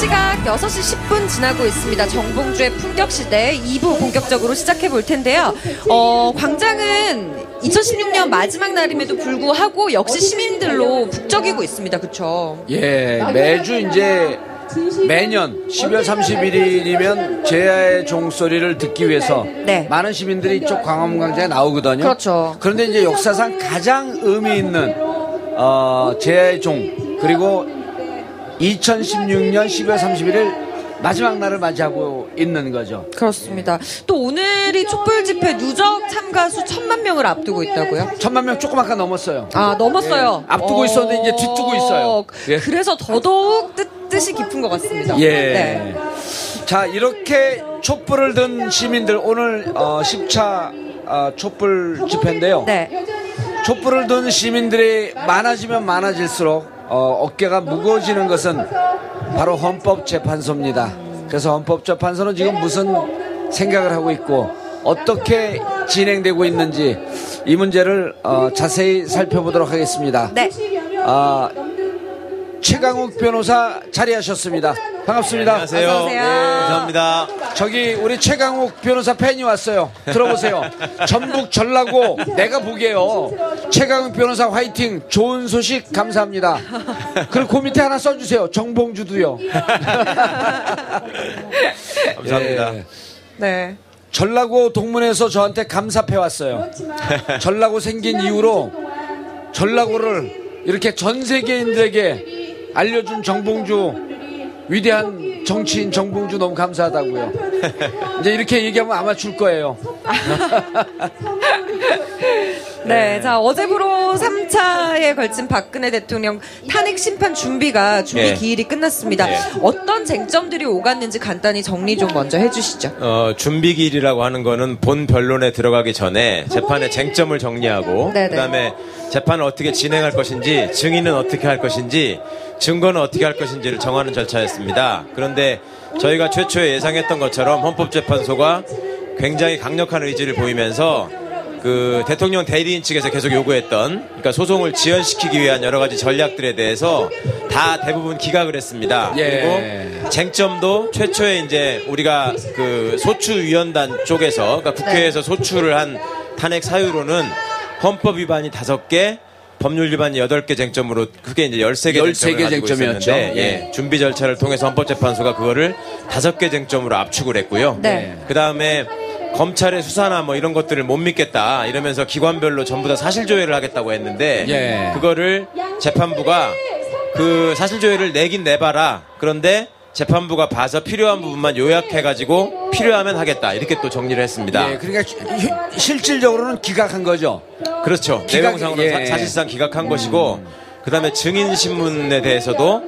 시각 6시 10분 지나고 있습니다. 정봉주의 품격시대 2부 본격적으로 시작해 볼 텐데요. 어, 광장은 2016년 마지막 날임에도 불구하고 역시 시민들로 북적이고 있습니다. 그쵸? 예, 매주 이제 매년 12월 31일이면 제야의 종소리를 듣기 위해서 네. 많은 시민들이 이쪽 광화문 광장에 나오거든요. 그렇죠. 그런데 이제 역사상 가장 의미 있는 어, 제야의 종 그리고 2016년 12월 31일 마지막 날을 맞이하고 있는 거죠. 그렇습니다. 또 오늘이 촛불 집회 누적 참가 수 천만 명을 앞두고 있다고요? 천만 명 조금 아까 넘었어요. 아, 넘었어요. 예, 앞두고 있었는데 이제 뒤두고 있어요. 예. 그래서 더더욱 뜻, 뜻이 깊은 것 같습니다. 예. 네. 자, 이렇게 촛불을 든 시민들 오늘 어, 10차 어, 촛불 집회인데요. 네. 촛불을 든 시민들이 많아지면 많아질수록 어, 어깨가 무거워지는 것은 바로 헌법재판소입니다. 그래서 헌법재판소는 지금 무슨 생각을 하고 있고 어떻게 진행되고 있는지 이 문제를 어, 자세히 살펴보도록 하겠습니다. 네. 아, 최강욱 변호사 자리하셨습니다. 반갑습니다. 안녕하세요. 어서 오세요. 네, 감사합니다. 저기 우리 최강욱 변호사 팬이 왔어요. 들어보세요. 전북 전라고 내가 보기에요. 최강욱 변호사 화이팅. 좋은 소식 감사합니다. 그리고 그 밑에 하나 써주세요. 정봉주도요. 감사합니다. 예. 네. 전라고 동문에서 저한테 감사패 왔어요. 전라고 생긴 이후로 전라고를 이렇게 전 세계인들에게 알려준 정봉주 위대한 정치인 정봉주 너무 감사하다고요. 이제 이렇게 얘기하면 아마 줄 거예요. 네, 자 어제부로 3차에 걸친 박근혜 대통령 탄핵 심판 준비가 준비 예. 기일이 끝났습니다. 예. 어떤 쟁점들이 오갔는지 간단히 정리 좀 먼저 해주시죠. 어, 준비 기일이라고 하는 거는 본 변론에 들어가기 전에 재판의 쟁점을 정리하고 네네. 그다음에 재판을 어떻게 진행할 것인지 증인은 어떻게 할 것인지 증거는 어떻게 할 것인지를 정하는 절차였습니다. 그런데 저희가 최초에 예상했던 것처럼 헌법재판소가 굉장히 강력한 의지를 보이면서 그 대통령 대리인 측에서 계속 요구했던 그러니까 소송을 지연시키기 위한 여러 가지 전략들에 대해서 다 대부분 기각을 했습니다. 예. 그리고 쟁점도 최초에 이제 우리가 그 소추위원단 쪽에서 그러니까 국회에서 소추를 한 탄핵 사유로는 헌법 위반이 다섯 개 법률 위반이 여덟 개 쟁점으로 크게 이제 열세 개 13개 쟁점을 가지고 쟁점이었죠. 있었는데 예. 예, 준비 절차를 통해서 헌법재판소가 그거를 다섯 개 쟁점으로 압축을 했고요. 네. 그다음에 검찰의 수사나 뭐 이런 것들을 못 믿겠다 이러면서 기관별로 전부 다 사실 조회를 하겠다고 했는데 예. 그거를 재판부가 그 사실 조회를 내긴 내봐라 그런데 재판부가 봐서 필요한 부분만 요약해가지고 필요하면 하겠다 이렇게 또 정리를 했습니다. 예, 그러니까 시- 실질적으로는 기각한 거죠. 그렇죠. 기각- 내용상으로 예. 사, 실상 기각한 것이고 그다음에 증인 신문에 대해서도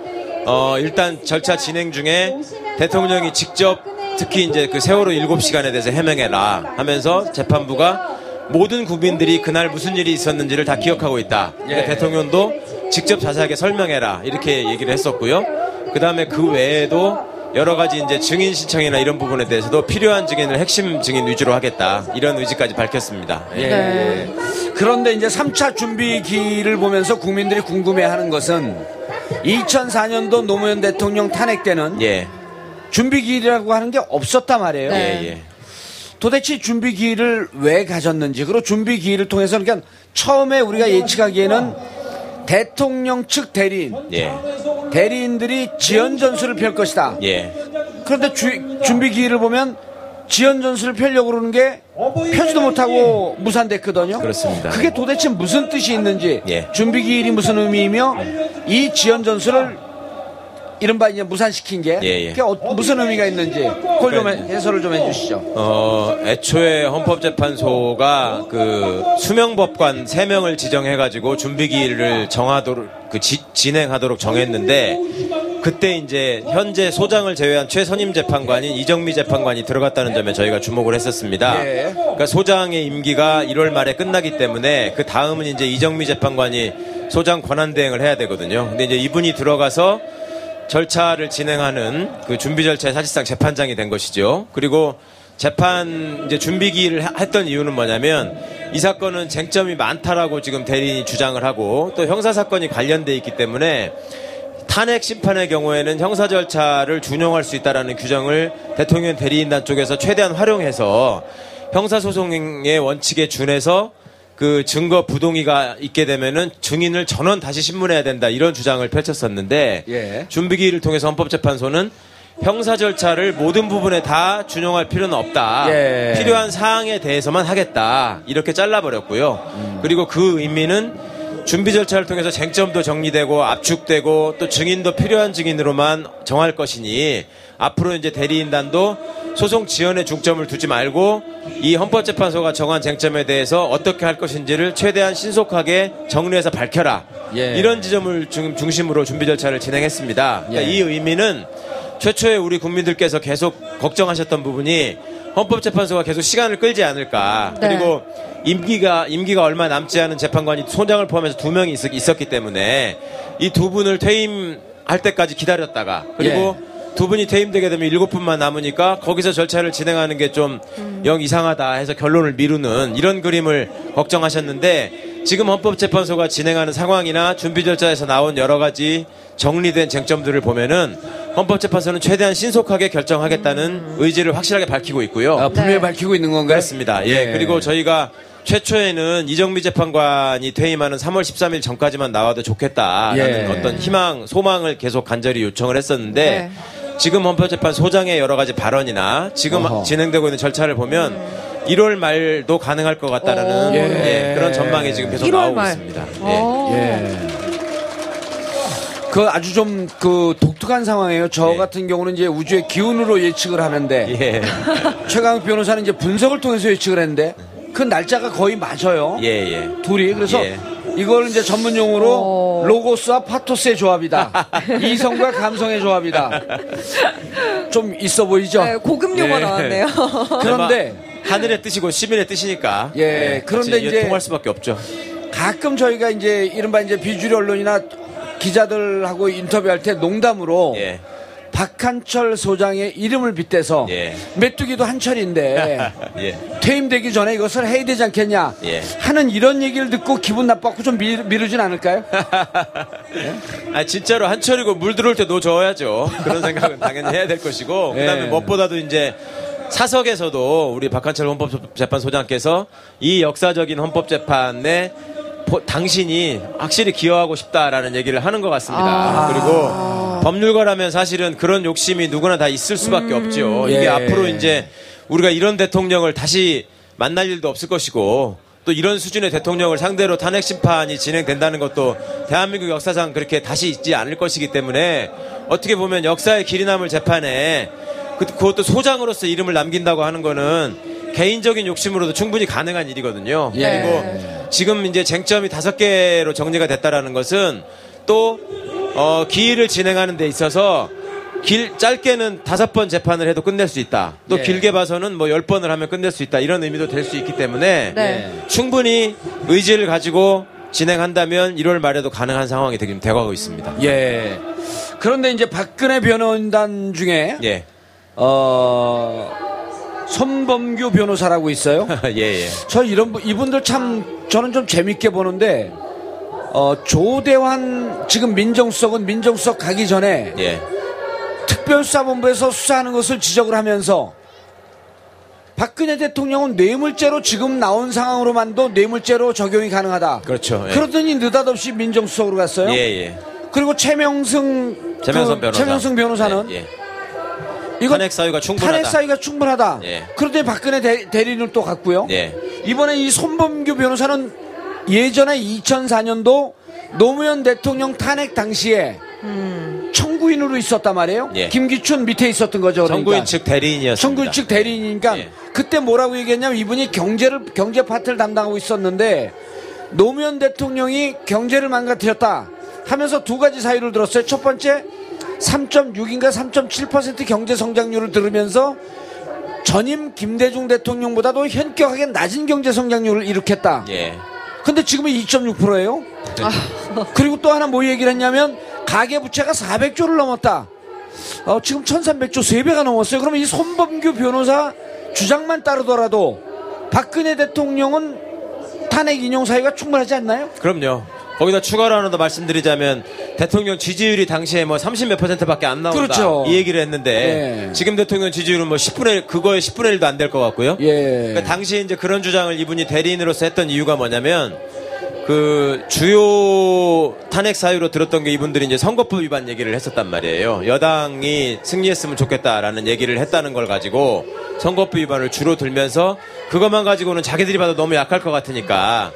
어 일단 절차 진행 중에 대통령이 직접 특히 이제 그 세월호 7시간에 대해서 해명해라 하면서 재판부가 모든 국민들이 그날 무슨 일이 있었는지를 다 기억하고 있다. 그러니까 예. 대통령도 직접 자세하게 설명해라 이렇게 얘기를 했었고요. 그 다음에 그 외에도 여러 가지 이제 증인 신청이나 이런 부분에 대해서도 필요한 증인을 핵심 증인 위주로 하겠다 이런 의지까지 밝혔습니다. 예. 예. 그런데 이제 3차 준비기를 보면서 국민들이 궁금해하는 것은 2004년도 노무현 대통령 탄핵 때는 예. 준비 기일이라고 하는 게 없었단 말이에요. 네. 예, 예. 도대체 준비 기일을 왜 가졌는지 그리고 준비 기일을 통해서 그러니까 처음에 우리가 예측하기에는 대통령 측 대리인 예. 대리인들이 지연 전술을 펼 것이다. 예. 그런데 주- 준비 기일을 보면 지연 전술을 펴려고 그러는 게 펴지도 못하고 무산됐거든요. 그렇습니다. 그게 도대체 무슨 뜻이 있는지 예. 준비 기일이 무슨 의미이며 이 지연 전술을 이른바 이제 무산시킨 게 예, 예. 그게 어- 무슨 의미가 있는지 그걸 좀 해- 해설을 좀 해주시죠. 어, 애초에 헌법재판소가 그 수명법관 3명을 지정해가지고 준비기일을 정하도록, 그 지- 진행하도록 정했는데, 그때 이제 현재 소장을 제외한 최선임 재판관인 이정미 재판관이 들어갔다는 점에 저희가 주목을 했었습니다. 예. 그러니까 소장의 임기가 1월 말에 끝나기 때문에 그 다음은 이제 이정미 재판관이 소장 권한 대행을 해야 되거든요. 근데 이제 이분이 들어가서 절차를 진행하는 그 준비 절차의 사실상 재판장이 된 것이죠. 그리고 재판 이제 준비기를 하- 했던 이유는 뭐냐면 이 사건은 쟁점이 많다라고 지금 대리인이 주장을 하고 또 형사 사건이 관련돼 있기 때문에 탄핵 심판의 경우에는 형사 절차를 준용할 수 있다라는 규정을 대통령 대리인단 쪽에서 최대한 활용해서 형사 소송의 원칙에 준해서 그 증거 부동의가 있게 되면은 증인을 전원 다시 신문해야 된다 이런 주장을 펼쳤었는데 예. 준비기일을 통해서 헌법재판소는 형사 절차를 모든 부분에 다 준용할 필요는 없다. 예. 필요한 사항에 대해서만 하겠다. 이렇게 잘라버렸고요. 그리고 그 의미는 준비 절차를 통해서 쟁점도 정리되고 압축되고 또 증인도 필요한 증인으로만 정할 것이니 앞으로 이제 대리인단도 소송 지연에 중점을 두지 말고 이 헌법재판소가 정한 쟁점에 대해서 어떻게 할 것인지를 최대한 신속하게 정리해서 밝혀라. 예. 이런 지점을 중- 중심으로 준비 절차를 진행했습니다. 그러니까 예. 이 의미는 최초에 우리 국민들께서 계속 걱정하셨던 부분이 헌법재판소가 계속 시간을 끌지 않을까. 네. 그리고 임기가 임기가 얼마 남지 않은 재판관이 소장을 포함해서 두 명이 있, 있었기 때문에 이 두 분을 퇴임할 때까지 기다렸다가 그리고 두 분이 퇴임되게 되면 일곱 분만 남으니까 거기서 절차를 진행하는 게 좀 영 이상하다 해서 결론을 미루는 이런 그림을 걱정하셨는데 지금 헌법재판소가 진행하는 상황이나 준비 절차에서 나온 여러 가지 정리된 쟁점들을 보면은 헌법재판소는 최대한 신속하게 결정하겠다는 의지를 확실하게 밝히고 있고요. 아, 분명히 네. 밝히고 있는 건가요? 그렇습니다. 예. 예. 그리고 저희가 최초에는 이정미 재판관이 퇴임하는 3월 13일 전까지만 나와도 좋겠다라는 예. 어떤 희망, 소망을 계속 간절히 요청을 했었는데 네. 지금 헌법재판 소장의 여러 가지 발언이나 지금 어허. 진행되고 있는 절차를 보면 1월 말도 가능할 것 같다라는 오. 예, 그런 전망이 지금 계속 1월 나오고 말. 있습니다. 예. 어. 예. 그 아주 좀 그 독특한 상황이에요. 저 예. 같은 경우는 이제 우주의 기운으로 예측을 하는데 예. 최강 변호사는 이제 분석을 통해서 예측을 했는데 그 날짜가 거의 맞아요. 예, 예. 둘이 그래서 예. 이걸 이제 전문 용어로 어. 로고스와 파토스의 조합이다. 이성과 감성의 조합이다. 좀 있어 보이죠? 네, 고급 용어 예. 나왔네요. 그런데 하늘의 뜻이고 시민의 뜻이니까 예, 그런데 같이 이제 통할 수밖에 없죠. 가끔 저희가 이제 이른바 이제 비주류 언론이나 기자들하고 인터뷰할 때 농담으로 예. 박한철 소장의 이름을 빗대서 예. 메뚜기도 한철인데 예. 퇴임되기 전에 이것을 해야 되지 않겠냐 예. 하는 이런 얘기를 듣고 기분 나빴고 좀 미, 미루진 않을까요? 아 진짜로 한철이고 물 들어올 때노 저어야죠. 그런 생각은 당연히 해야 될 것이고 그다음에 예. 무엇보다도 이제 사석에서도 우리 박한철 헌법재판소장께서 이 역사적인 헌법재판에 보- 당신이 확실히 기여하고 싶다라는 얘기를 하는 것 같습니다. 아. 그리고 법률가라면 사실은 그런 욕심이 누구나 다 있을 수밖에 없죠. 이게 예. 앞으로 이제 우리가 이런 대통령을 다시 만날 일도 없을 것이고 또 이런 수준의 대통령을 상대로 탄핵 심판이 진행된다는 것도 대한민국 역사상 그렇게 다시 있지 않을 것이기 때문에 어떻게 보면 역사의 길이 남을 재판에 그- 그것도 소장으로서 이름을 남긴다고 하는 거는 개인적인 욕심으로도 충분히 가능한 일이거든요. 예. 그리고 지금 이제 쟁점이 다섯 개로 정리가 됐다라는 것은 또 어, 기일을 진행하는 데 있어서 길 짧게는 다섯 번 재판을 해도 끝낼 수 있다. 또 예. 길게 봐서는 뭐 열 번을 하면 끝낼 수 있다. 이런 의미도 될 수 있기 때문에 네. 충분히 의지를 가지고 진행한다면 1월 말에도 가능한 상황이 되긴 되고 있습니다. 예. 그런데 이제 박근혜 변호인단 중에 예. 어 손범규 변호사라고 있어요. 예, 예. 저 이런 분- 이분들 참 저는 좀 재밌게 보는데 어 조대환 지금 민정수석은 민정수석 가기 전에 예. 특별수사본부에서 수사하는 것을 지적을 하면서 박근혜 대통령은 뇌물죄로 지금 나온 상황으로만도 뇌물죄로 적용이 가능하다. 그렇죠. 예. 그러더니 느닷없이 민정수석으로 갔어요. 예, 예. 그리고 최명승 최명선 그 변호사. 최명승 변호사는 예, 예. 탄핵 사유가 충분하다. 탄핵 사유가 충분하다. 예. 그러더니 박근혜 대, 대리인을 또 갔고요. 예. 이번에 이 손범규 변호사는 예전에 2004년도 노무현 대통령 탄핵 당시에 청구인으로 있었단 말이에요. 예. 김기춘 밑에 있었던 거죠. 그러니까. 정부인 측 대리인이었습니다. 청구인 측 대리인이니까 예. 그때 뭐라고 얘기했냐면 이분이 경제를 경제 파트를 담당하고 있었는데 노무현 대통령이 경제를 망가뜨렸다 하면서 두 가지 사유를 들었어요. 첫 번째 3.6인가 3.7% 경제 성장률을 들으면서 전임 김대중 대통령보다도 현격하게 낮은 경제 성장률을 일으켰다. 예. 근데 지금은 2.6%예요. 그리고 또 하나 뭐 얘기를 했냐면 가계 부채가 400조를 넘었다. 어, 지금 1300조 3배가 넘었어요. 그러면 이 손범규 변호사 주장만 따르더라도 박근혜 대통령은 탄핵 인용 사유가 충분하지 않나요? 그럼요. 거기다 추가로 하나 더 말씀드리자면 대통령 지지율이 당시에 뭐 30 몇 퍼센트밖에 안 나온다. 그렇죠. 이 얘기를 했는데 예. 지금 대통령 지지율은 뭐 10분의 1, 그거에 10분의 1도 안 될 것 같고요. 예. 그러니까 당시에 이제 그런 주장을 이분이 대리인으로서 했던 이유가 뭐냐면 그 주요 탄핵 사유로 들었던 게 이분들이 이제 선거법 위반 얘기를 했었단 말이에요. 여당이 승리했으면 좋겠다라는 얘기를 했다는 걸 가지고 선거법 위반을 주로 들면서 그것만 가지고는 자기들이 봐도 너무 약할 것 같으니까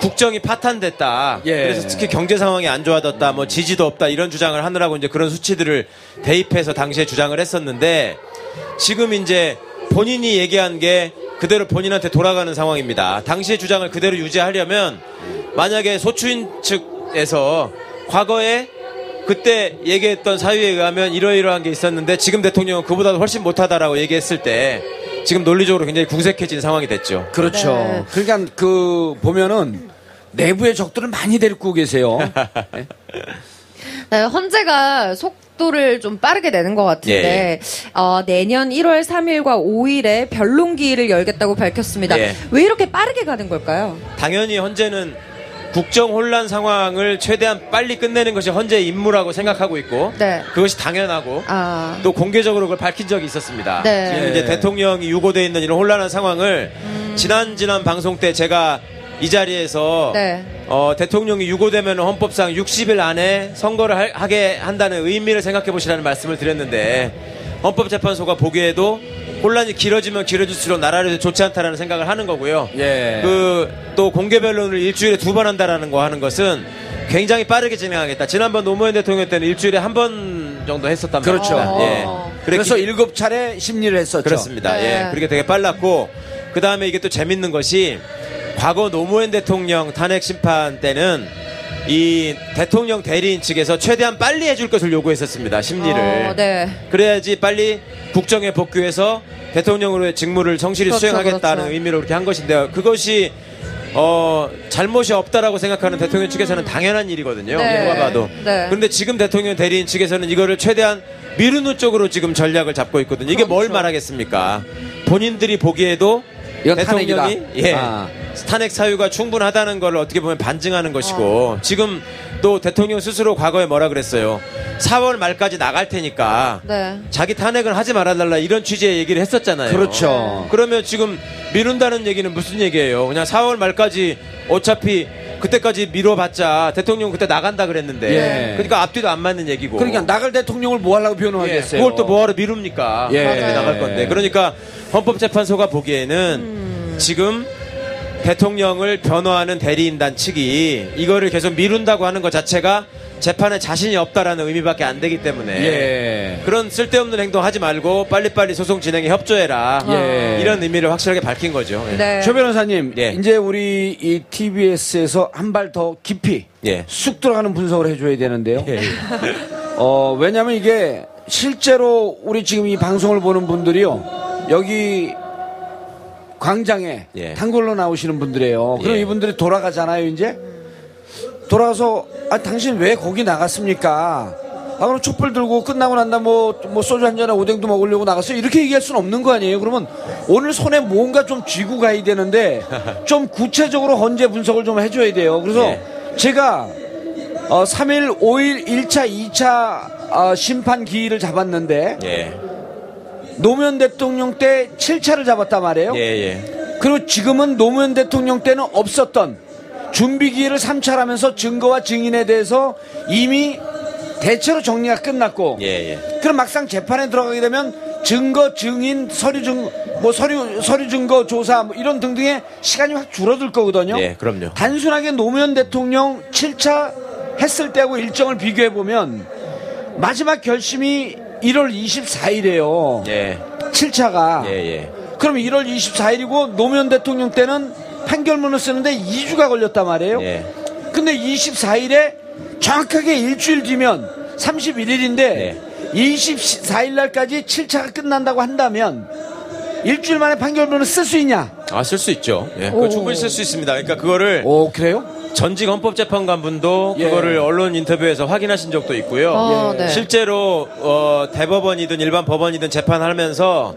국정이 파탄됐다. 예. 그래서 특히 경제 상황이 안 좋아졌다. 뭐 지지도 없다. 이런 주장을 하느라고 이제 그런 수치들을 대입해서 당시에 주장을 했었는데 지금 이제 본인이 얘기한 게 그대로 본인한테 돌아가는 상황입니다. 당시의 주장을 그대로 유지하려면 만약에 소추인 측에서 과거에 그때 얘기했던 사유에 의하면 이러이러한 게 있었는데 지금 대통령은 그보다 훨씬 못하다라고 얘기했을 때 지금 논리적으로 굉장히 궁색해진 상황이 됐죠. 그렇죠. 네. 그러니까 그 보면은 내부의 적들을 많이 데리고 계세요. 네, 헌재가 속도를 좀 빠르게 내는 것 같은데 어, 내년 1월 3일과 5일에 변론기일을 열겠다고 밝혔습니다. 예. 왜 이렇게 빠르게 가는 걸까요? 당연히 헌재는 국정 혼란 상황을 최대한 빨리 끝내는 것이 헌재의 임무라고 생각하고 있고 네. 그것이 당연하고 아, 또 공개적으로 그걸 밝힌 적이 있었습니다. 네. 지금 예. 이제 대통령이 유고돼 있는 이런 혼란한 상황을 음. 지난 지난 방송 때 제가 이 자리에서 네. 어, 대통령이 유고되면 헌법상 60일 안에 선거를 할- 하게 한다는 의미를 생각해 보시라는 말씀을 드렸는데 헌법재판소가 보기에도 혼란이 길어지면 길어질수록 나라를 좋지 않다라는 생각을 하는 거고요. 예. 그 또 공개 변론을 일주일에 두 번 한다라는 거 하는 것은 굉장히 빠르게 진행하겠다. 지난번 노무현 대통령 때는 일주일에 한 번 정도 했었단 말이죠. 그렇죠. 예. 그래서 그랬기- 일곱 차례 심리를 했었죠. 그렇습니다. 네. 예. 그렇게 되게 빨랐고 그 다음에 이게 또 재밌는 것이 과거 노무현 대통령 탄핵 심판 때는 이 대통령 대리인 측에서 최대한 빨리 해줄 것을 요구했었습니다. 심리를. 어, 네. 그래야지 빨리 국정에 복귀해서 대통령으로의 직무를 성실히 그렇죠, 수행하겠다는 그렇죠. 의미로 그렇게 한 것인데요. 그것이 어 잘못이 없다라고 생각하는 대통령 측에서는 당연한 일이거든요. 네. 누가 봐도. 네. 그런데 지금 대통령 대리인 측에서는 이거를 최대한 미루는 쪽으로 지금 전략을 잡고 있거든요. 이게 뭘 그렇죠. 말하겠습니까? 본인들이 보기에도 이건 대통령이 탄핵이다. 예 아. 탄핵 사유가 충분하다는 걸 어떻게 보면 반증하는 것이고 어. 지금 또 대통령 스스로 과거에 뭐라 그랬어요? 4월 말까지 나갈 테니까 네. 자기 탄핵은 하지 말아달라 이런 취지의 얘기를 했었잖아요. 그렇죠. 그러면 지금 미룬다는 얘기는 무슨 얘기예요? 그냥 4월 말까지 어차피 그때까지 미뤄봤자 대통령 그때 나간다 그랬는데 예. 그러니까 앞뒤도 안 맞는 얘기고 그러니까 나갈 대통령을 뭐 하려고 예, 변호하겠어요. 그걸 또 뭐하러 미룹니까? 예. 나갈 건데 그러니까 헌법재판소가 보기에는 음. 지금 대통령을 변호하는 대리인단 측이 이거를 계속 미룬다고 하는 것 자체가 재판에 자신이 없다라는 의미밖에 안 되기 때문에 예. 그런 쓸데없는 행동 하지 말고 빨리빨리 소송 진행에 협조해라. 예. 이런 의미를 확실하게 밝힌 거죠. 예. 네. 최 변호사님, 예. 이제 우리 이 TBS에서 한 발 더 깊이 예. 쑥 들어가는 분석을 해줘야 되는데요. 예. 어, 왜냐면 이게 실제로 우리 지금 이 방송을 보는 분들이요. 여기 광장에 예. 단골로 나오시는 분들이에요. 그럼 예. 이분들이 돌아가잖아요, 이제. 돌아가서, 아, 당신 왜 거기 나갔습니까? 아, 그럼 촛불 들고 끝나고 난다, 뭐, 뭐, 소주 한 잔에 오뎅도 먹으려고 나갔어요? 이렇게 얘기할 수는 없는 거 아니에요? 그러면 오늘 손에 뭔가 좀 쥐고 가야 되는데, 좀 구체적으로 헌재 분석을 좀 해줘야 돼요. 그래서 예. 제가 어, 3일, 5일, 1차, 2차 어, 심판 기일을 잡았는데 예. 노무현 대통령 때 7차를 잡았단 말이에요. 예, 예. 그리고 지금은 노무현 대통령 때는 없었던 준비 기일을 3차라면서 증거와 증인에 대해서 이미 대체로 정리가 끝났고 예, 예. 그럼 막상 재판에 들어가게 되면 증거, 증인, 서류 증, 뭐 서류, 서류 증거 조사 뭐 이런 등등의 시간이 확 줄어들 거거든요. 예, 그럼요. 단순하게 노무현 대통령 7차 했을 때하고 일정을 비교해 보면 마지막 결심이 1월 24일이에요. 예. 7차가. 예, 예. 그럼 1월 24일이고 노무현 대통령 때는 판결문을 쓰는데 2주가 걸렸단 말이에요. 예. 근데 24일에 정확하게 일주일 뒤면 31일인데 네. 24일 날까지 7차가 끝난다고 한다면 일주일 만에 판결문을 쓸 수 있냐? 아, 쓸 수 있죠. 예. 그거 충분히 쓸 수 있습니다. 그러니까 그거를 오 그래요? 전직 헌법재판관분도 예. 그거를 언론 인터뷰에서 확인하신 적도 있고요. 어, 네. 실제로 어, 대법원이든 일반 법원이든 재판하면서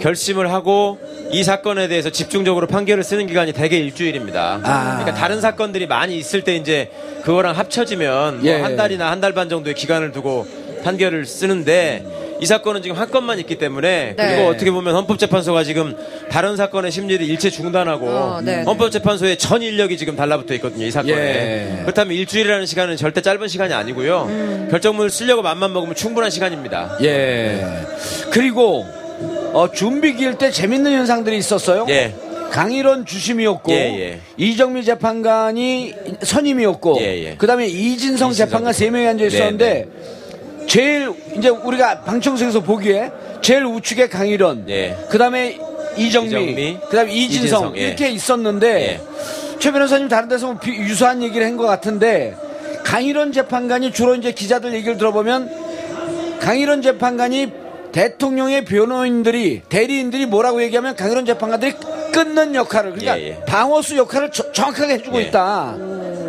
결심을 하고 이 사건에 대해서 집중적으로 판결을 쓰는 기간이 대개 일주일입니다. 아. 그러니까 다른 사건들이 많이 있을 때 이제 그거랑 합쳐지면 뭐 예. 한 달이나 한 달 반 정도의 기간을 두고 판결을 쓰는데 이 사건은 지금 한 건만 있기 때문에 네. 그리고 어떻게 보면 헌법재판소가 지금 다른 사건의 심리를 일체 중단하고 어, 네. 헌법재판소의 전 인력이 지금 달라붙어 있거든요 이 사건에 예. 그렇다면 일주일이라는 시간은 절대 짧은 시간이 아니고요 음. 결정문을 쓰려고 맘만 먹으면 충분한 시간입니다 예. 그리고 어, 준비 기일 때 재밌는 현상들이 있었어요. 예. 강일원 주심이었고 예, 예. 이정미 재판관이 선임이었고 예, 예. 그다음에 이진성, 이진성 재판관 세 명이 앉아 있었는데 제일 이제 우리가 방청석에서 보기에 제일 우측에 강일원 예. 그다음에 이정미, 이정미, 그다음에 이진성, 이진성, 예. 이렇게 있었는데 최 변호사님 다른 데서 뭐 비- 유사한 얘기를 한 것 같은데 강일원 재판관이 주로 이제 기자들 얘기를 들어보면 강일원 재판관이 대통령의 변호인들이 대리인들이 뭐라고 얘기하면 강일원 재판관들이 끊는 역할을 그러니까 예, 예. 방어수 역할을 저- 정확하게 해주고 예. 있다.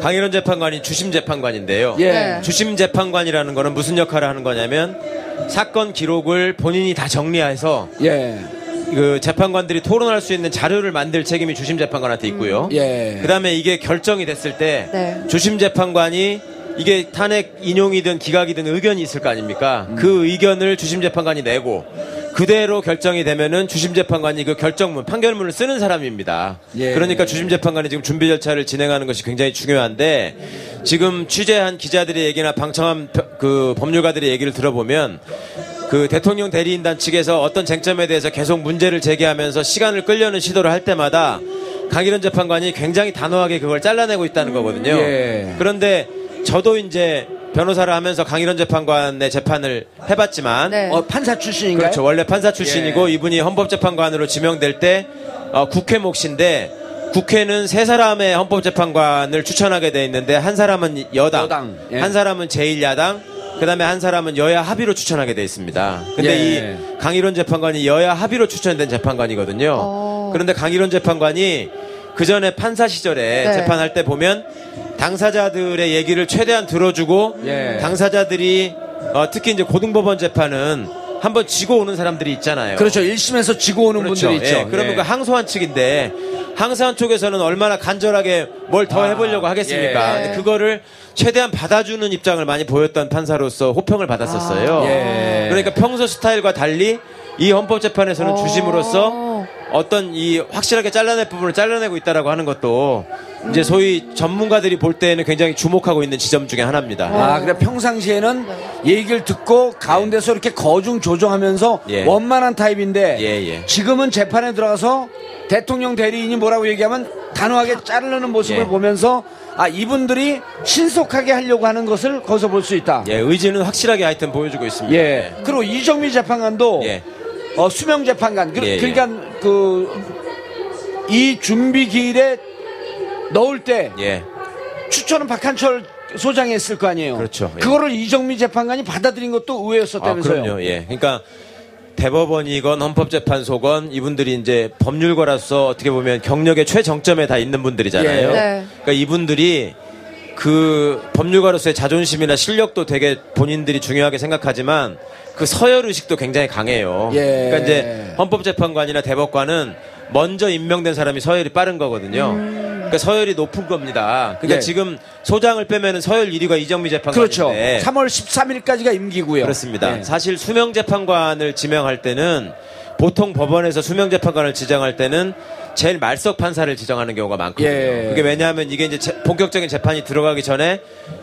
강일원 재판관이 주심 재판관인데요 예. 네. 주심 재판관이라는 거는 무슨 역할을 하는 거냐면 사건 기록을 본인이 다 정리해서 예. 그 재판관들이 토론할 수 있는 자료를 만들 책임이 주심 재판관한테 있고요. 예. 그다음에 이게 결정이 됐을 때 네. 주심 재판관이 이게 탄핵 인용이든 기각이든 의견이 있을 거 아닙니까? 음. 그 의견을 주심 재판관이 내고 그대로 결정이 되면은 주심 재판관이 그 결정문 판결문을 쓰는 사람입니다. 예. 그러니까 주심 재판관이 지금 준비 절차를 진행하는 것이 굉장히 중요한데 지금 취재한 기자들의 얘기나 방청한 펴- 그 법률가들의 얘기를 들어보면 그 대통령 대리인단 측에서 어떤 쟁점에 대해서 계속 문제를 제기하면서 시간을 끌려는 시도를 할 때마다 강일원 재판관이 굉장히 단호하게 그걸 잘라내고 있다는 거거든요. 예. 그런데 저도 이제 변호사를 하면서 강일원 재판관의 재판을 해봤지만 네. 어, 판사 출신인가요? 그렇죠. 원래 판사 출신이고 예. 이분이 헌법재판관으로 지명될 때 어, 국회 몫인데 국회는 세 사람의 헌법재판관을 추천하게 돼 있는데 한 사람은 여당, 여당, 예. 한 사람은 제1야당, 그다음에 한 사람은 여야 합의로 추천하게 돼 있습니다. 근데 예. 이 강일원 재판관이 여야 합의로 추천된 재판관이거든요. 어. 그런데 강일원 재판관이 그 전에 판사 시절에 네. 재판할 때 보면 당사자들의 얘기를 최대한 들어주고 예. 당사자들이 어, 특히 이제 고등법원 재판은 한번 지고 오는 사람들이 있잖아요. 그렇죠. 1심에서 지고 오는 그렇죠. 분들이 있죠. 예, 그러면 예. 그 항소한 측인데 항소한 쪽에서는 얼마나 간절하게 뭘더 아, 해보려고 하겠습니까? 예. 근데 그거를 최대한 받아주는 입장을 많이 보였던 판사로서 호평을 받았었어요. 아. 예. 그러니까 평소 스타일과 달리 이 헌법재판에서는 어. 주심으로서 어떤 이 확실하게 잘라낼 부분을 잘라내고 있다라고 하는 것도 이제 소위 전문가들이 볼 때에는 굉장히 주목하고 있는 지점 중에 하나입니다. 아, 그래 평상시에는 얘기를 듣고 가운데서 이렇게 거중 조정하면서 예. 원만한 타입인데 예, 예. 지금은 재판에 들어가서 대통령 대리인이 뭐라고 얘기하면 단호하게 자르는 모습을 예. 보면서 아 이분들이 신속하게 하려고 하는 것을 거기서 볼 수 있다. 예, 의지는 확실하게 하여튼 보여주고 있습니다. 예. 그리고 이정미 재판관도 예. 어, 수명 재판관. 그, 예, 예. 러니까 그 이 준비 기일에 넣을 때 예. 추천은 박한철 소장이 했을 거 아니에요. 그렇죠. 예. 그거를 이정미 재판관이 받아들인 것도 아, 의외였었다면서요. 그럼요. 예. 그러니까 대법원이건 헌법재판소건 이분들이 이제 법률가로서 어떻게 보면 경력의 최정점에 다 있는 분들이잖아요. 예. 네. 그러니까 이분들이 그 법률가로서의 자존심이나 실력도 되게 본인들이 중요하게 생각하지만 그 서열 의식도 굉장히 강해요. 예. 그러니까 이제 헌법재판관이나 대법관은 먼저 임명된 사람이 서열이 빠른 거거든요. 그러니까 서열이 높은 겁니다. 그러니까 예. 지금 소장을 빼면은 서열 1위가 이정미 그렇죠. 재판관인데 3월 13일까지가 임기고요. 그렇습니다. 예. 사실 수명 재판관을 지명할 때는 보통 법원에서 수명 재판관을 지정할 때는 제일 말석 판사를 지정하는 경우가 많거든요. 예. 그게 왜냐하면 이게 이제 재- 본격적인 재판이 들어가기 전에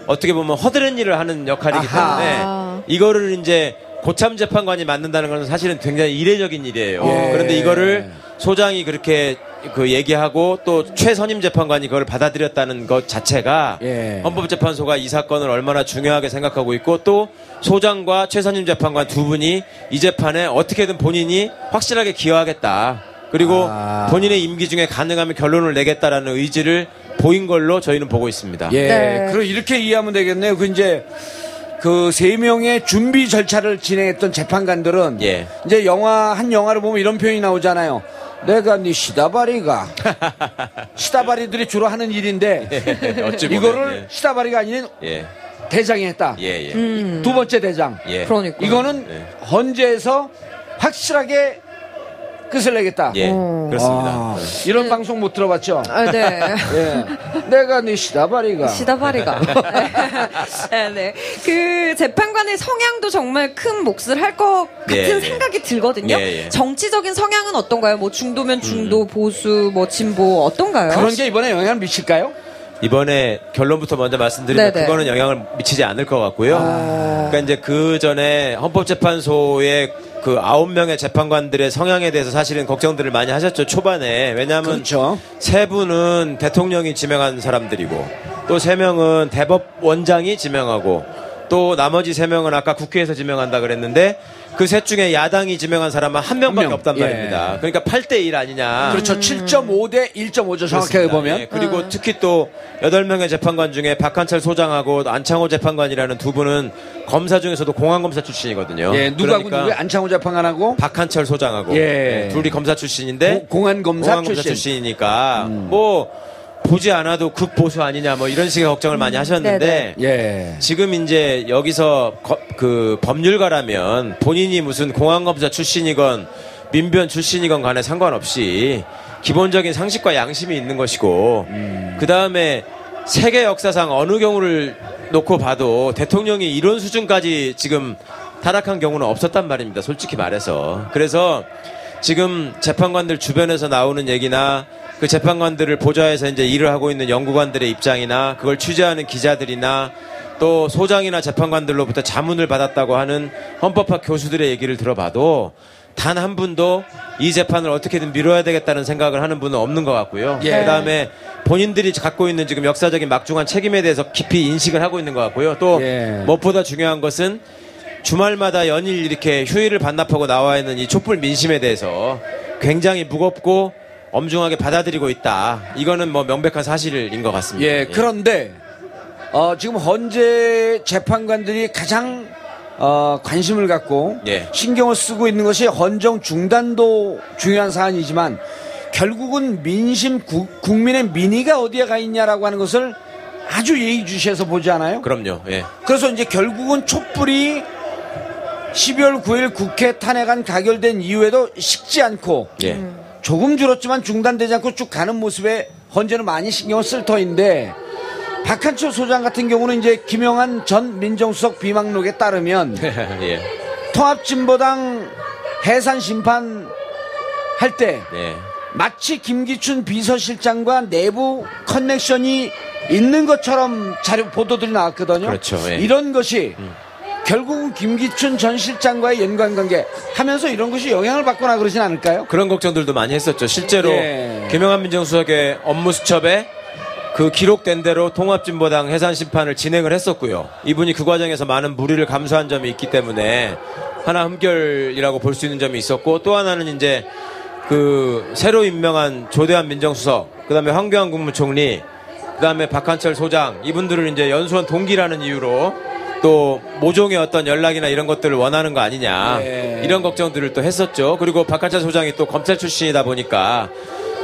어떻게 보면 허드렛 일을 하는 역할이기 아하. 때문에 이거를 이제 고참 재판관이 맡는다는 것은 사실은 굉장히 이례적인 일이에요. 예. 그런데 이거를 소장이 그렇게 그 얘기하고 또 최선임 재판관이 그걸 받아들였다는 것 자체가 예. 헌법재판소가 이 사건을 얼마나 중요하게 생각하고 있고 또 소장과 최선임 재판관 두 분이 이 재판에 어떻게든 본인이 확실하게 기여하겠다. 그리고 아. 본인의 임기 중에 가능하면 결론을 내겠다라는 의지를 보인 걸로 저희는 보고 있습니다. 예. 네. 그럼 이렇게 이해하면 되겠네요. 그 이제 그 세 명의 준비 절차를 진행했던 재판관들은 예. 이제 영화 한 영화를 보면 이런 표현이 나오잖아요. 내가 네 시다바리가 시다바리들이 주로 하는 일인데 예, 어찌 보면, 이거를 시다바리가 아닌 예. 대장이 했다. 예, 예. 음. 두 번째 대장. 예. 그러니까. 이거는 예. 헌재에서 확실하게 끝을 내겠다. 예. 어. 그렇습니다. 아, 이런 방송 못 들어봤죠? 아, 네. 예. 내가 네 시다바리가 시다바리가. 네, 네. 그 재판관의 성향도 정말 큰 몫을 할 것 같은 예, 예. 생각이 들거든요. 예, 예. 정치적인 성향은 어떤가요? 뭐 중도면 중도, 보수, 뭐 진보 어떤가요? 그런 게 이번에 영향을 미칠까요? 이번에 결론부터 먼저 말씀드리면 네네. 그거는 영향을 미치지 않을 것 같고요. 그러니까 이제 그 전에 헌법재판소의 그 아홉 명의 재판관들의 성향에 대해서 사실은 걱정들을 많이 하셨죠 초반에 왜냐하면 그렇죠. 세 분은 대통령이 지명한 사람들이고 또 세 명은 대법원장이 지명하고 또 나머지 세 명은 아까 국회에서 지명한다 그랬는데 그 셋 중에 야당이 지명한 사람은 한 명밖에 명. 없단 예. 말입니다. 그러니까 8대 1 아니냐. 그렇죠. 7.5대 1.5죠. 정확하게. 보면. 예, 그리고 특히 또 8명의 재판관 중에 박한철 소장하고 안창호 재판관이라는 두 분은 검사 중에서도 공안검사 출신이거든요. 예, 누가고 그러니까 누구 안창호 재판관하고 박한철 소장하고 예. 예, 둘이 검사 출신인데 고- 공안검사 출신. 음. 출신 이니까 뭐 보지 않아도 극보수 아니냐 뭐 이런 식의 걱정을 많이 하셨는데 네네. 예. 지금 이제 여기서 거- 그 법률가라면 본인이 무슨 공안검사 출신이건 민변 출신이건 간에 상관없이 기본적인 상식과 양심이 있는 것이고 그 다음에 세계 역사상 어느 경우를 놓고 봐도 대통령이 이런 수준까지 지금 타락한 경우는 없었단 말입니다. 솔직히 말해서. 그래서 지금 재판관들 주변에서 나오는 얘기나 그 재판관들을 보좌해서 이제 일을 하고 있는 연구관들의 입장이나 그걸 취재하는 기자들이나 또 소장이나 재판관들로부터 자문을 받았다고 하는 헌법학 교수들의 얘기를 들어봐도 단 한 분도 이 재판을 어떻게든 미뤄야 되겠다는 생각을 하는 분은 없는 것 같고요. 예. 그다음에 본인들이 갖고 있는 지금 역사적인 막중한 책임에 대해서 깊이 인식을 하고 있는 것 같고요. 또 예. 무엇보다 중요한 것은 주말마다 연일 이렇게 휴일을 반납하고 나와 있는 이 촛불 민심에 대해서 굉장히 무겁고 엄중하게 받아들이고 있다. 이거는 뭐 명백한 사실인 것 같습니다. 예, 그런데 어, 지금 헌재 재판관들이 가장 어, 관심을 갖고 예. 신경을 쓰고 있는 것이 헌정 중단도 중요한 사안이지만 결국은 민심 구- 국민의 민의가 어디에 가 있냐라고 하는 것을 아주 예의주시해서 보지 않아요? 그럼요. 예. 그래서 이제 결국은 촛불이 12월 9일 국회 탄핵안 가결된 이후에도 식지 않고 예. 조금 줄었지만 중단되지 않고 쭉 가는 모습에 헌재는 많이 신경을 쓸 터인데 박한철 소장 같은 경우는 이제 김영한 전 민정수석 비망록에 따르면 예. 통합진보당 해산 심판 할때 예. 마치 김기춘 비서실장과 내부 커넥션이 있는 것처럼 자료 보도들이 나왔거든요. 그렇죠, 예. 이런 것이 결국은 김기춘 전 실장과의 연관관계 하면서 이런 것이 영향을 받거나 그러진 않을까요? 그런 걱정들도 많이 했었죠. 실제로 예. 김영한 민정수석의 업무 수첩에 그 기록된 대로 통합진보당 해산 심판을 진행을 했었고요. 이분이 그 과정에서 많은 무리를 감수한 점이 있기 때문에 하나 흠결이라고 볼 수 있는 점이 있었고 또 하나는 이제 그 새로 임명한 조대한 민정수석, 그다음에 황교안 국무총리, 그다음에 박한철 소장 이분들을 이제 연수원 동기라는 이유로 또 모종의 어떤 연락이나 이런 것들을 원하는 거 아니냐 예. 이런 걱정들을 또 했었죠. 그리고 박한철 소장이 또 검찰 출신이다 보니까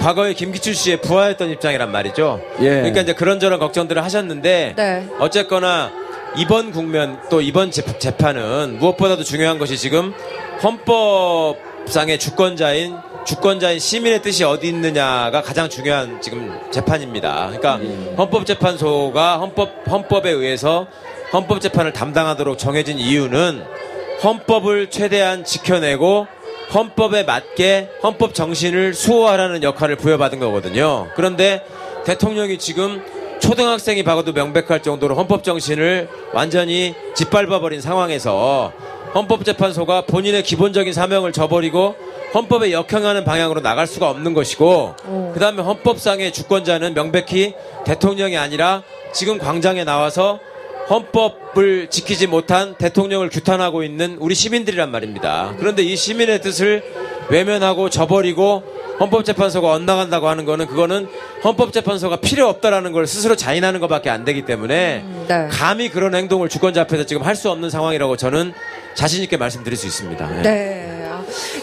과거에 김기춘 씨의 부하였던 입장이란 말이죠. 예. 그러니까 이제 그런저런 걱정들을 하셨는데 네. 어쨌거나 이번 국면 또 이번 재- 재판은 무엇보다도 중요한 것이 지금 헌법상의 주권자인 주권자인 시민의 뜻이 어디 있느냐가 가장 중요한 지금 재판입니다. 그러니까 헌법재판소가 헌법 헌법에 의해서 헌법 재판을 담당하도록 정해진 이유는 헌법을 최대한 지켜내고 헌법에 맞게 헌법 정신을 수호하라는 역할을 부여받은 거거든요. 그런데 대통령이 지금 초등학생이 봐도 명백할 정도로 헌법 정신을 완전히 짓밟아버린 상황에서 헌법재판소가 본인의 기본적인 사명을 저버리고 헌법에 역행하는 방향으로 나갈 수가 없는 것이고 그 다음에 헌법상의 주권자는 명백히 대통령이 아니라 지금 광장에 나와서 헌법을 지키지 못한 대통령을 규탄하고 있는 우리 시민들이란 말입니다. 그런데 이 시민의 뜻을 외면하고 저버리고 헌법재판소가 엇나간다고 하는 거는 그거는 헌법재판소가 필요 없다라는 걸 스스로 자인하는 것밖에 안 되기 때문에 네. 감히 그런 행동을 주권자 앞에서 지금 할 수 없는 상황이라고 저는 자신 있게 말씀드릴 수 있습니다. 예. 네.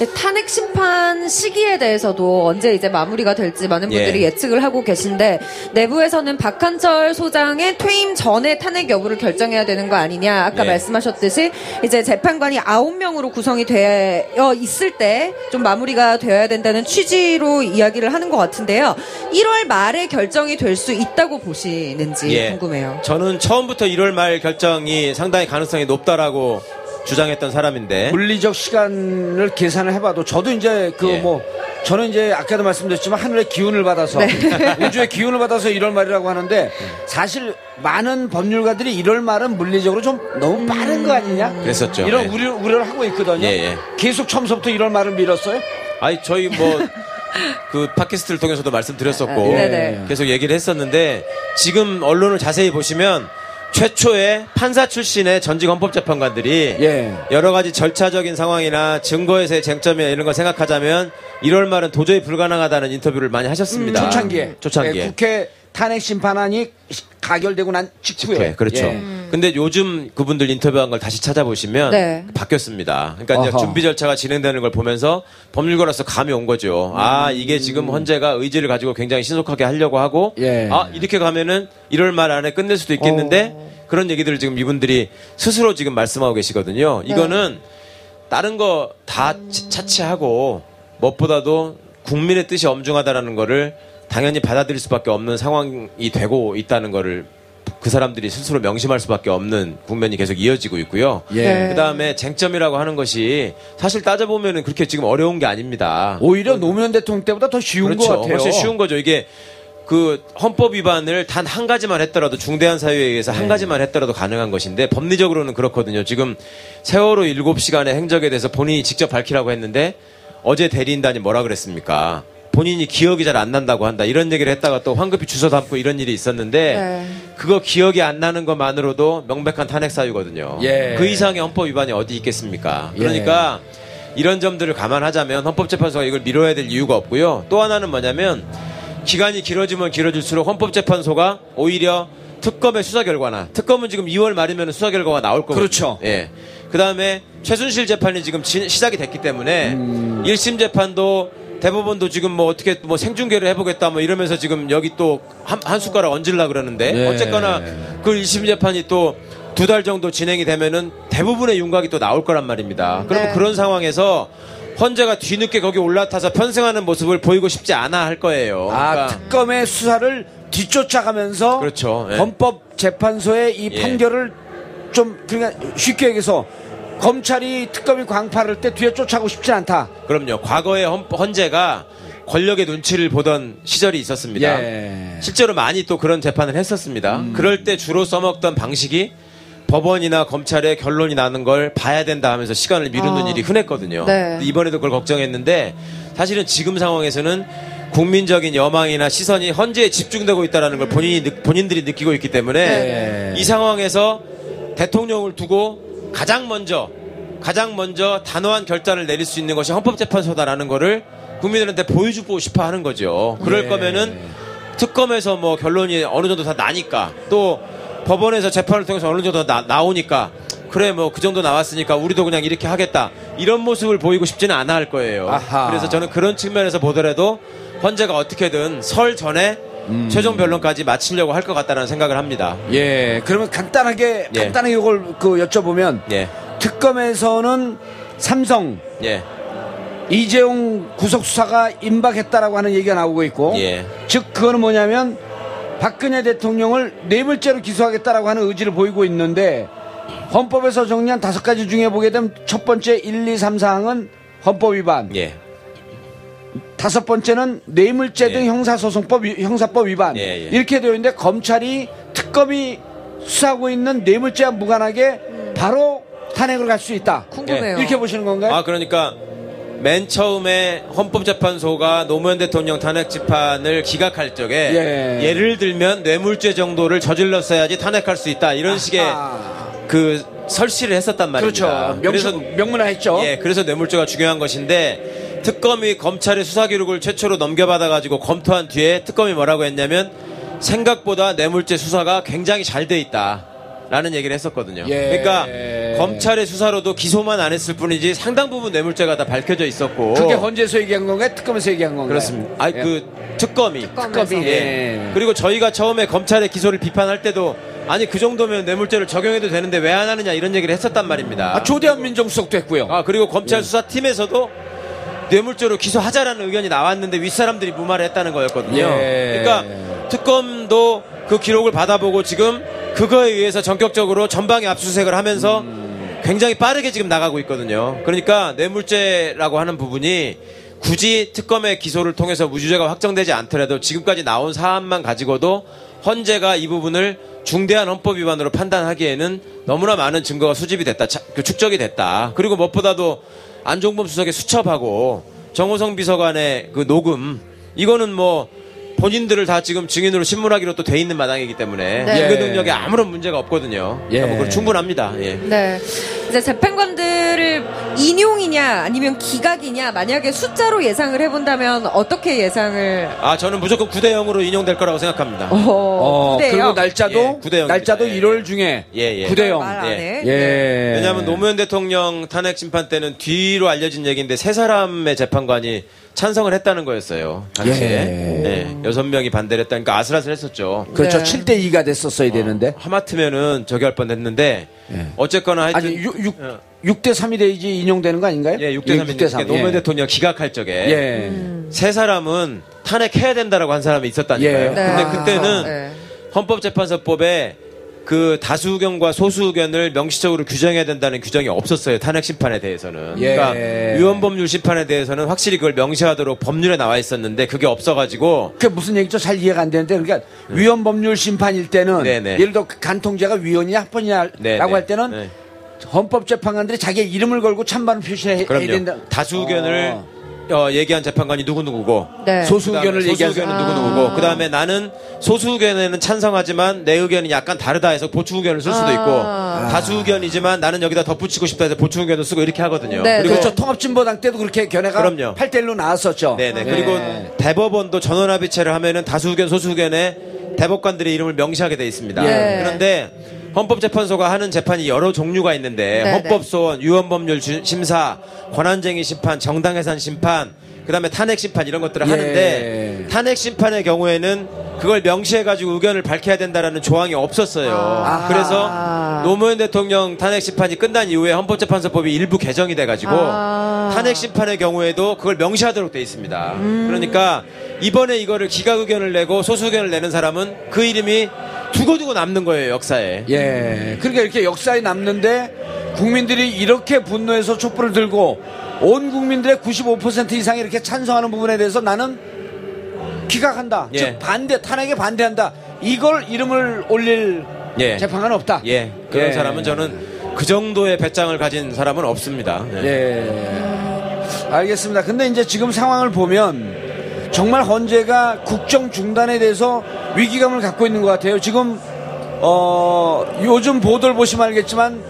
아, 탄핵 심판 시기에 대해서도 언제 이제 마무리가 될지 많은 분들이 예. 예. 측을 하고 계신데 내부에서는 박한철 소장의 퇴임 전에 탄핵 여부를 결정해야 되는 거 아니냐 아까 예. 말씀하셨듯이 이제 재판관이 아홉 명으로 구성이 되어 있을 때 좀 마무리가 되어야 된다는 취지로 이야기를 하는 것 같은데요. 1월 말에 결정이 될 수 있다고 보시는지 예. 궁금해요. 저는 처음부터 1월 말 결정이 상당히 가능성이 높다라고 주장했던 사람인데 물리적 시간을 계산을 해봐도 저도 이제 그 예. 뭐 저는 이제 아까도 말씀드렸지만 하늘의 기운을 받아서 네. 우주의 기운을 받아서 1월 말이라고 하는데 사실 많은 법률가들이 1월 말은 물리적으로 좀 너무 빠른 거 아니냐? 그랬었죠. 이런 예. 우려, 우려를 하고 있거든요. 예, 예. 계속 처음부터 1월 말을 밀었어요? 아니 저희 뭐 그 팟캐스트를 통해서도 말씀드렸었고 네네. 계속 얘기를 했었는데 지금 언론을 자세히 보시면 최초의 판사 출신의 전직 헌법재판관들이 예. 여러 가지 절차적인 상황이나 증거에서의 쟁점이나 이런 걸 생각하자면 1월 말은 도저히 불가능하다는 인터뷰를 많이 하셨습니다. 초창기에. 초창기에. 예, 국회 탄핵 심판안이 가결되고 난 직후에. 네, 그렇죠. 예. 근데 요즘 그분들 인터뷰한 걸 다시 찾아보시면 네. 바뀌었습니다. 그러니까 이제. 준비 절차가 진행되는 걸 보면서 법률가로서 감이 온 거죠. 아, 이게 지금 헌재가 의지를 가지고 굉장히 신속하게 하려고 하고 예. 아, 이렇게 가면은 1월 말 안에 끝낼 수도 있겠는데 그런 얘기들을 지금 이분들이 스스로 지금 말씀하고 계시거든요. 이거는 다른 거 다 차치하고 무엇보다도 국민의 뜻이 엄중하다라는 거를 당연히 받아들일 수밖에 없는 상황이 되고 있다는 거를 그 사람들이 스스로 명심할 수밖에 없는 국면이 계속 이어지고 있고요. 예. 네. 그 다음에 쟁점이라고 하는 것이 사실 따져보면은 그렇게 지금 어려운 게 아닙니다. 오히려 노무현 대통령 때보다 더 쉬운 그렇죠. 것 같아요. 훨씬 쉬운 거죠. 이게 그 헌법 위반을 단 한 가지만 했더라도 중대한 사유에 의해서 네. 한 가지만 했더라도 가능한 것인데 법리적으로는 그렇거든요. 지금 세월호 7시간의 행적에 대해서 본인이 직접 밝히라고 했는데 어제 대리인단이 뭐라 그랬습니까? 본인이 기억이 잘 안 난다고 한다. 이런 얘기를 했다가 또 황급히 주소 담고 이런 일이 있었는데 네. 그거 기억이 안 나는 것만으로도 명백한 탄핵 사유거든요. 예. 그 이상의 헌법 위반이 어디 있겠습니까? 예. 그러니까 이런 점들을 감안하자면 헌법재판소가 이걸 미뤄야 될 이유가 없고요. 또 하나는 뭐냐면 기간이 길어지면 길어질수록 헌법재판소가 오히려 특검의 수사 결과나 특검은 지금 2월 말이면 수사 결과가 나올 거거든요. 그렇죠. 예. 그 다음에 최순실 재판이 지금 지- 시작이 됐기 때문에 음. 일 1심 재판도 대법원도 지금 뭐 어떻게 뭐 생중계를 해보겠다 뭐 이러면서 지금 여기 또 한 한 숟가락 얹으려 그러는데 예. 어쨌거나 그 1심 재판이 또 두 달 정도 진행이 되면은 대부분의 윤곽이 또 나올 거란 말입니다. 그러면 네. 그런 상황에서 헌재가 뒤늦게 거기 올라타서 편승하는 모습을 보이고 싶지 않아 할 거예요. 아, 그러니까 특검의 수사를 뒤쫓아가면서 그렇죠. 예. 헌법 재판소의 이 예. 판결을 좀 그러니까 쉽게 얘기해서 검찰이 특검이 광파를 때 뒤에 쫓아가고 싶지 않다. 그럼요. 과거에 헌, 헌재가 권력의 눈치를 보던 시절이 있었습니다. 예. 실제로 많이 또 그런 재판을 했었습니다. 그럴 때 주로 써먹던 방식이 법원이나 검찰의 결론이 나는 걸 봐야 된다 하면서 시간을 미루는 아. 일이 흔했거든요. 네. 이번에도 그걸 걱정했는데 사실은 지금 상황에서는 국민적인 여망이나 시선이 헌재에 집중되고 있다는 걸 본인이 느- 본인들이 느끼고 있기 때문에 네. 이 상황에서 대통령을 두고 가장 먼저 가장 먼저 단호한 결단을 내릴 수 있는 것이 헌법재판소다라는 거를 국민들한테 보여주고 싶어 하는 거죠. 그럴 네. 거면은 특검에서 뭐 결론이 어느 정도 다 나니까 또 법원에서 재판을 통해서 어느 정도 나, 나오니까 그래 뭐 그 정도 나왔으니까 우리도 그냥 이렇게 하겠다 이런 모습을 보이고 싶지는 않아 할 거예요. 아하. 그래서 저는 그런 측면에서 보더라도 헌재가 어떻게든 설 전에 음. 최종 변론까지 마치려고 할 것 같다는 생각을 합니다. 예. 그러면 간단하게 예. 간단하게 이걸 그 여쭤보면 예, 특검에서는 삼성 예, 이재용 구속수사가 임박했다라고 하는 얘기가 나오고 있고 예. 즉 그거는 뭐냐면 박근혜 대통령을 뇌물죄로 기소하겠다라고 하는 의지를 보이고 있는데 헌법에서 정리한 다섯 가지 중에 보게 되면 첫 번째 1, 2, 3 사항은 헌법 위반 예. 다섯 번째는 뇌물죄 등 예. 형사소송법 위- 형사법 위반 예, 예. 이렇게 되어 있는데 검찰이 특검이 수사하고 있는 뇌물죄와 무관하게 바로 탄핵을 갈 수 있다 궁금해요. 이렇게 보시는 건가요? 아 그러니까 맨 처음에 헌법재판소가 노무현 대통령 탄핵 재판을 기각할 적에 예. 예를 들면 뇌물죄 정도를 저질렀어야지 탄핵할 수 있다 이런 식의 아, 그 설치를 했었단 말입니다. 그렇죠. 명문, 명문화했죠. 예, 그래서 뇌물죄가 중요한 것인데 특검이 검찰의 수사 기록을 최초로 넘겨받아 가지고 검토한 뒤에 특검이 뭐라고 했냐면 생각보다 뇌물죄 수사가 굉장히 잘 돼 있다. 라는 얘기를 했었거든요. 예. 그러니까 검찰의 수사로도 기소만 안 했을 뿐이지 상당 부분 뇌물죄가 다 밝혀져 있었고 그게 헌재에서 얘기한 건가요? 특검에서 얘기한 건가요? 그렇습니다. 아, 예. 그 특검이. 특검이 예. 예. 그리고 저희가 처음에 검찰의 기소를 비판할 때도 아니 그 정도면 뇌물죄를 적용해도 되는데 왜 안 하느냐 이런 얘기를 했었단 말입니다. 아, 조대한 민정수석도 했고요. 아 그리고 검찰 수사팀에서도 뇌물죄로 기소하자라는 의견이 나왔는데 윗사람들이 무마를 했다는 거였거든요. 예. 그러니까 특검도 그 기록을 받아보고 지금 그거에 의해서 전격적으로 전방위 압수수색을 하면서 굉장히 빠르게 지금 나가고 있거든요. 그러니까 뇌물죄라고 하는 부분이 굳이 특검의 기소를 통해서 무죄가 확정되지 않더라도 지금까지 나온 사안만 가지고도 헌재가 이 부분을 중대한 헌법 위반으로 판단하기에는 너무나 많은 증거가 수집이 됐다, 차- 그 축적이 됐다. 그리고 무엇보다도 안종범 수석의 수첩하고 정호성 비서관의 그 녹음 이거는 뭐 본인들을 다 지금 증인으로 신문하기로 또 돼 있는 마당이기 때문에 네. 증거 능력에 아무런 문제가 없거든요. 예. 그러니까 뭐 그건 충분합니다. 예. 네. 이제 재판관들을 인용이냐 아니면 기각이냐 만약에 숫자로 예상을 해본다면 어떻게 예상을 아 저는 무조건 9대 0으로 인용될 거라고 생각합니다. 어, 어, 그래요? 그리고 날짜도 예, 구대 영입니다. 날짜도 예. 1월 중에 예, 예. 9대 0. 말안 해. 예. 왜냐하면 노무현 대통령 탄핵 심판 때는 뒤로 알려진 얘기인데 세 사람의 재판관이 찬성을 했다는 거였어요. 당시에 예. 네, 여섯 명이 반대를 했다니까 아슬아슬했었죠. 그렇죠. 네. 7대 2가 됐었어야 되는데. 하마터면은 저기 할 뻔했는데 어쨌거나 하여튼 아니 6, 6, 어. 6대 3이 돼야지 인용되는 거 아닌가요? 예, 6대 3인데 3. 노무현 대통령 기각할 적에 예. 세 사람은 탄핵해야 된다라고 한 사람이 있었다니까요. 예. 네. 근데 아, 그때는 네. 헌법재판소법에 그 다수 의견과 소수 의견을 명시적으로 규정해야 된다는 규정이 없었어요. 탄핵 심판에 대해서는. 예. 그러니까 위헌 법률 심판에 대해서는 확실히 그걸 명시하도록 법률에 나와 있었는데 그게 없어가지고 그게 무슨 얘기죠? 잘 이해가 안 되는데 그러니까 위헌 법률 심판일 때는 네, 네. 예를 들어 간통죄가 위헌이냐 합헌이냐라고 네, 네. 할 때는 네. 헌법재판관들이 자기의 이름을 걸고 찬반을 표시해야. 된다. 다수 의견을 어. 어, 얘기한 재판관이 누구 누구고 네. 소수 의견을 소수 얘기하는 의견은 아. 누구 누구고 그다음에 나는 소수 의견에는 찬성하지만 내 의견이 약간 다르다 해서 보충 의견을 쓸 수도 아. 있고 다수 의견이지만 나는 여기다 덧붙이고 싶다 해서 보충 의견을 쓰고 이렇게 하거든요. 네, 그리고 그렇죠. 통합진보당 때도 그렇게 견해가 그럼요. 8대 1로 나왔었죠. 네네. 예. 그리고 대법원도 전원합의체를 하면은 다수 의견, 소수 의견에 대법관들의 이름을 명시하게 돼 있습니다. 예. 그런데 헌법재판소가 하는 재판이 여러 종류가 있는데 네네. 헌법소원, 유언법률 주- 심사, 권한쟁의 심판, 정당해산 심판, 그다음에 탄핵 심판 이런 것들을 예. 하는데 탄핵 심판의 경우에는 그걸 명시해 가지고 의견을 밝혀야 된다라는 조항이 없었어요. 아. 그래서 노무현 대통령 탄핵 심판이 끝난 이후에 헌법재판소법이 일부 개정이 돼 가지고 아. 탄핵 심판의 경우에도 그걸 명시하도록 돼 있습니다. 그러니까 이번에 이거를 기각 의견을 내고 소수 의견을 내는 사람은 그 이름이 두고두고 남는 거예요 역사에. 예. 그러니까 이렇게 역사에 남는데 국민들이 이렇게 분노해서 촛불을 들고 온 국민들의 95% 이상이 이렇게 찬성하는 부분에 대해서 나는 기각한다. 예. 즉 반대 탄핵에 반대한다. 이걸 이름을 올릴 예. 재판관은 없다. 예. 그런 예. 사람은 저는 그 정도의 배짱을 가진 사람은 없습니다. 예. 예. 알겠습니다. 근데 이제 지금 상황을 보면 정말 헌재가 국정 중단에 대해서 위기감을 갖고 있는 것 같아요. 지금 어 요즘 보도를 보시면 알겠지만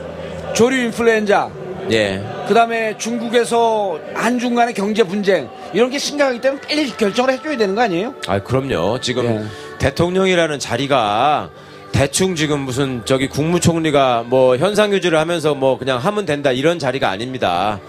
조류 인플루엔자 예. 그다음에 중국에서 한중 간의 경제 분쟁 이런 게 심각하기 때문에 빨리 결정을 해줘야 되는 거 아니에요? 아, 그럼요. 지금 예. 대통령이라는 자리가 대충 지금 무슨 저기 국무총리가 뭐 현상 유지를 하면서 뭐 그냥 하면 된다 이런 자리가 아닙니다.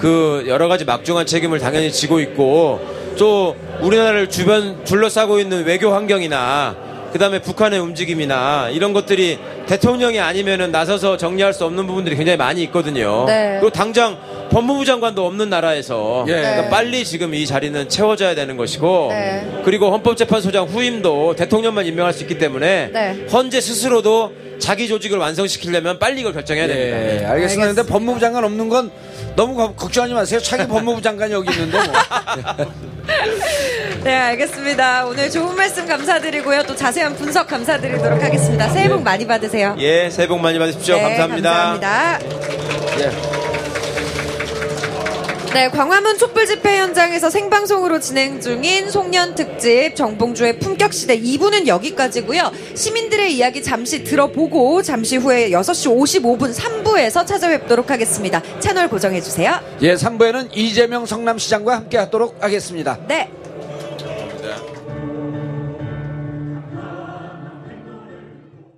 그 여러 가지 막중한 책임을 당연히 지고 있고 또 우리나라를 주변 둘러싸고 있는 외교 환경이나 그다음에 북한의 움직임이나 이런 것들이 대통령이 아니면은 나서서 정리할 수 없는 부분들이 굉장히 많이 있거든요. 네. 그리고 당장 법무부 장관도 없는 나라에서 예. 그러니까 네. 빨리 지금 이 자리는 채워져야 되는 것이고 네. 그리고 헌법재판소장 후임도 대통령만 임명할 수 있기 때문에 네. 헌재 스스로도 자기 조직을 완성시키려면 빨리 이걸 결정해야 됩니다. 예, 알겠습니다. 알겠습니다. 근데 법무부 장관 없는 건 너무 거- 걱정하지 마세요. 차기 법무부 장관이 여기 있는데 뭐. 네, 알겠습니다. 오늘 좋은 말씀 감사드리고요. 또 자세한 분석 감사드리도록 하겠습니다. 새해 복 많이 받으세요. 예, 새해 복 많이 받으십시오. 네, 감사합니다. 감사합니다. 예. 네, 광화문 촛불 집회 현장에서 생방송으로 진행 중인 송년 특집 정봉주의 품격 시대 2부는 여기까지고요. 시민들의 이야기 잠시 들어보고 잠시 후에 6시 55분 3부에서 찾아뵙도록 하겠습니다. 채널 고정해 주세요. 예, 3부에는 이재명 성남시장과 함께 하도록 하겠습니다. 네.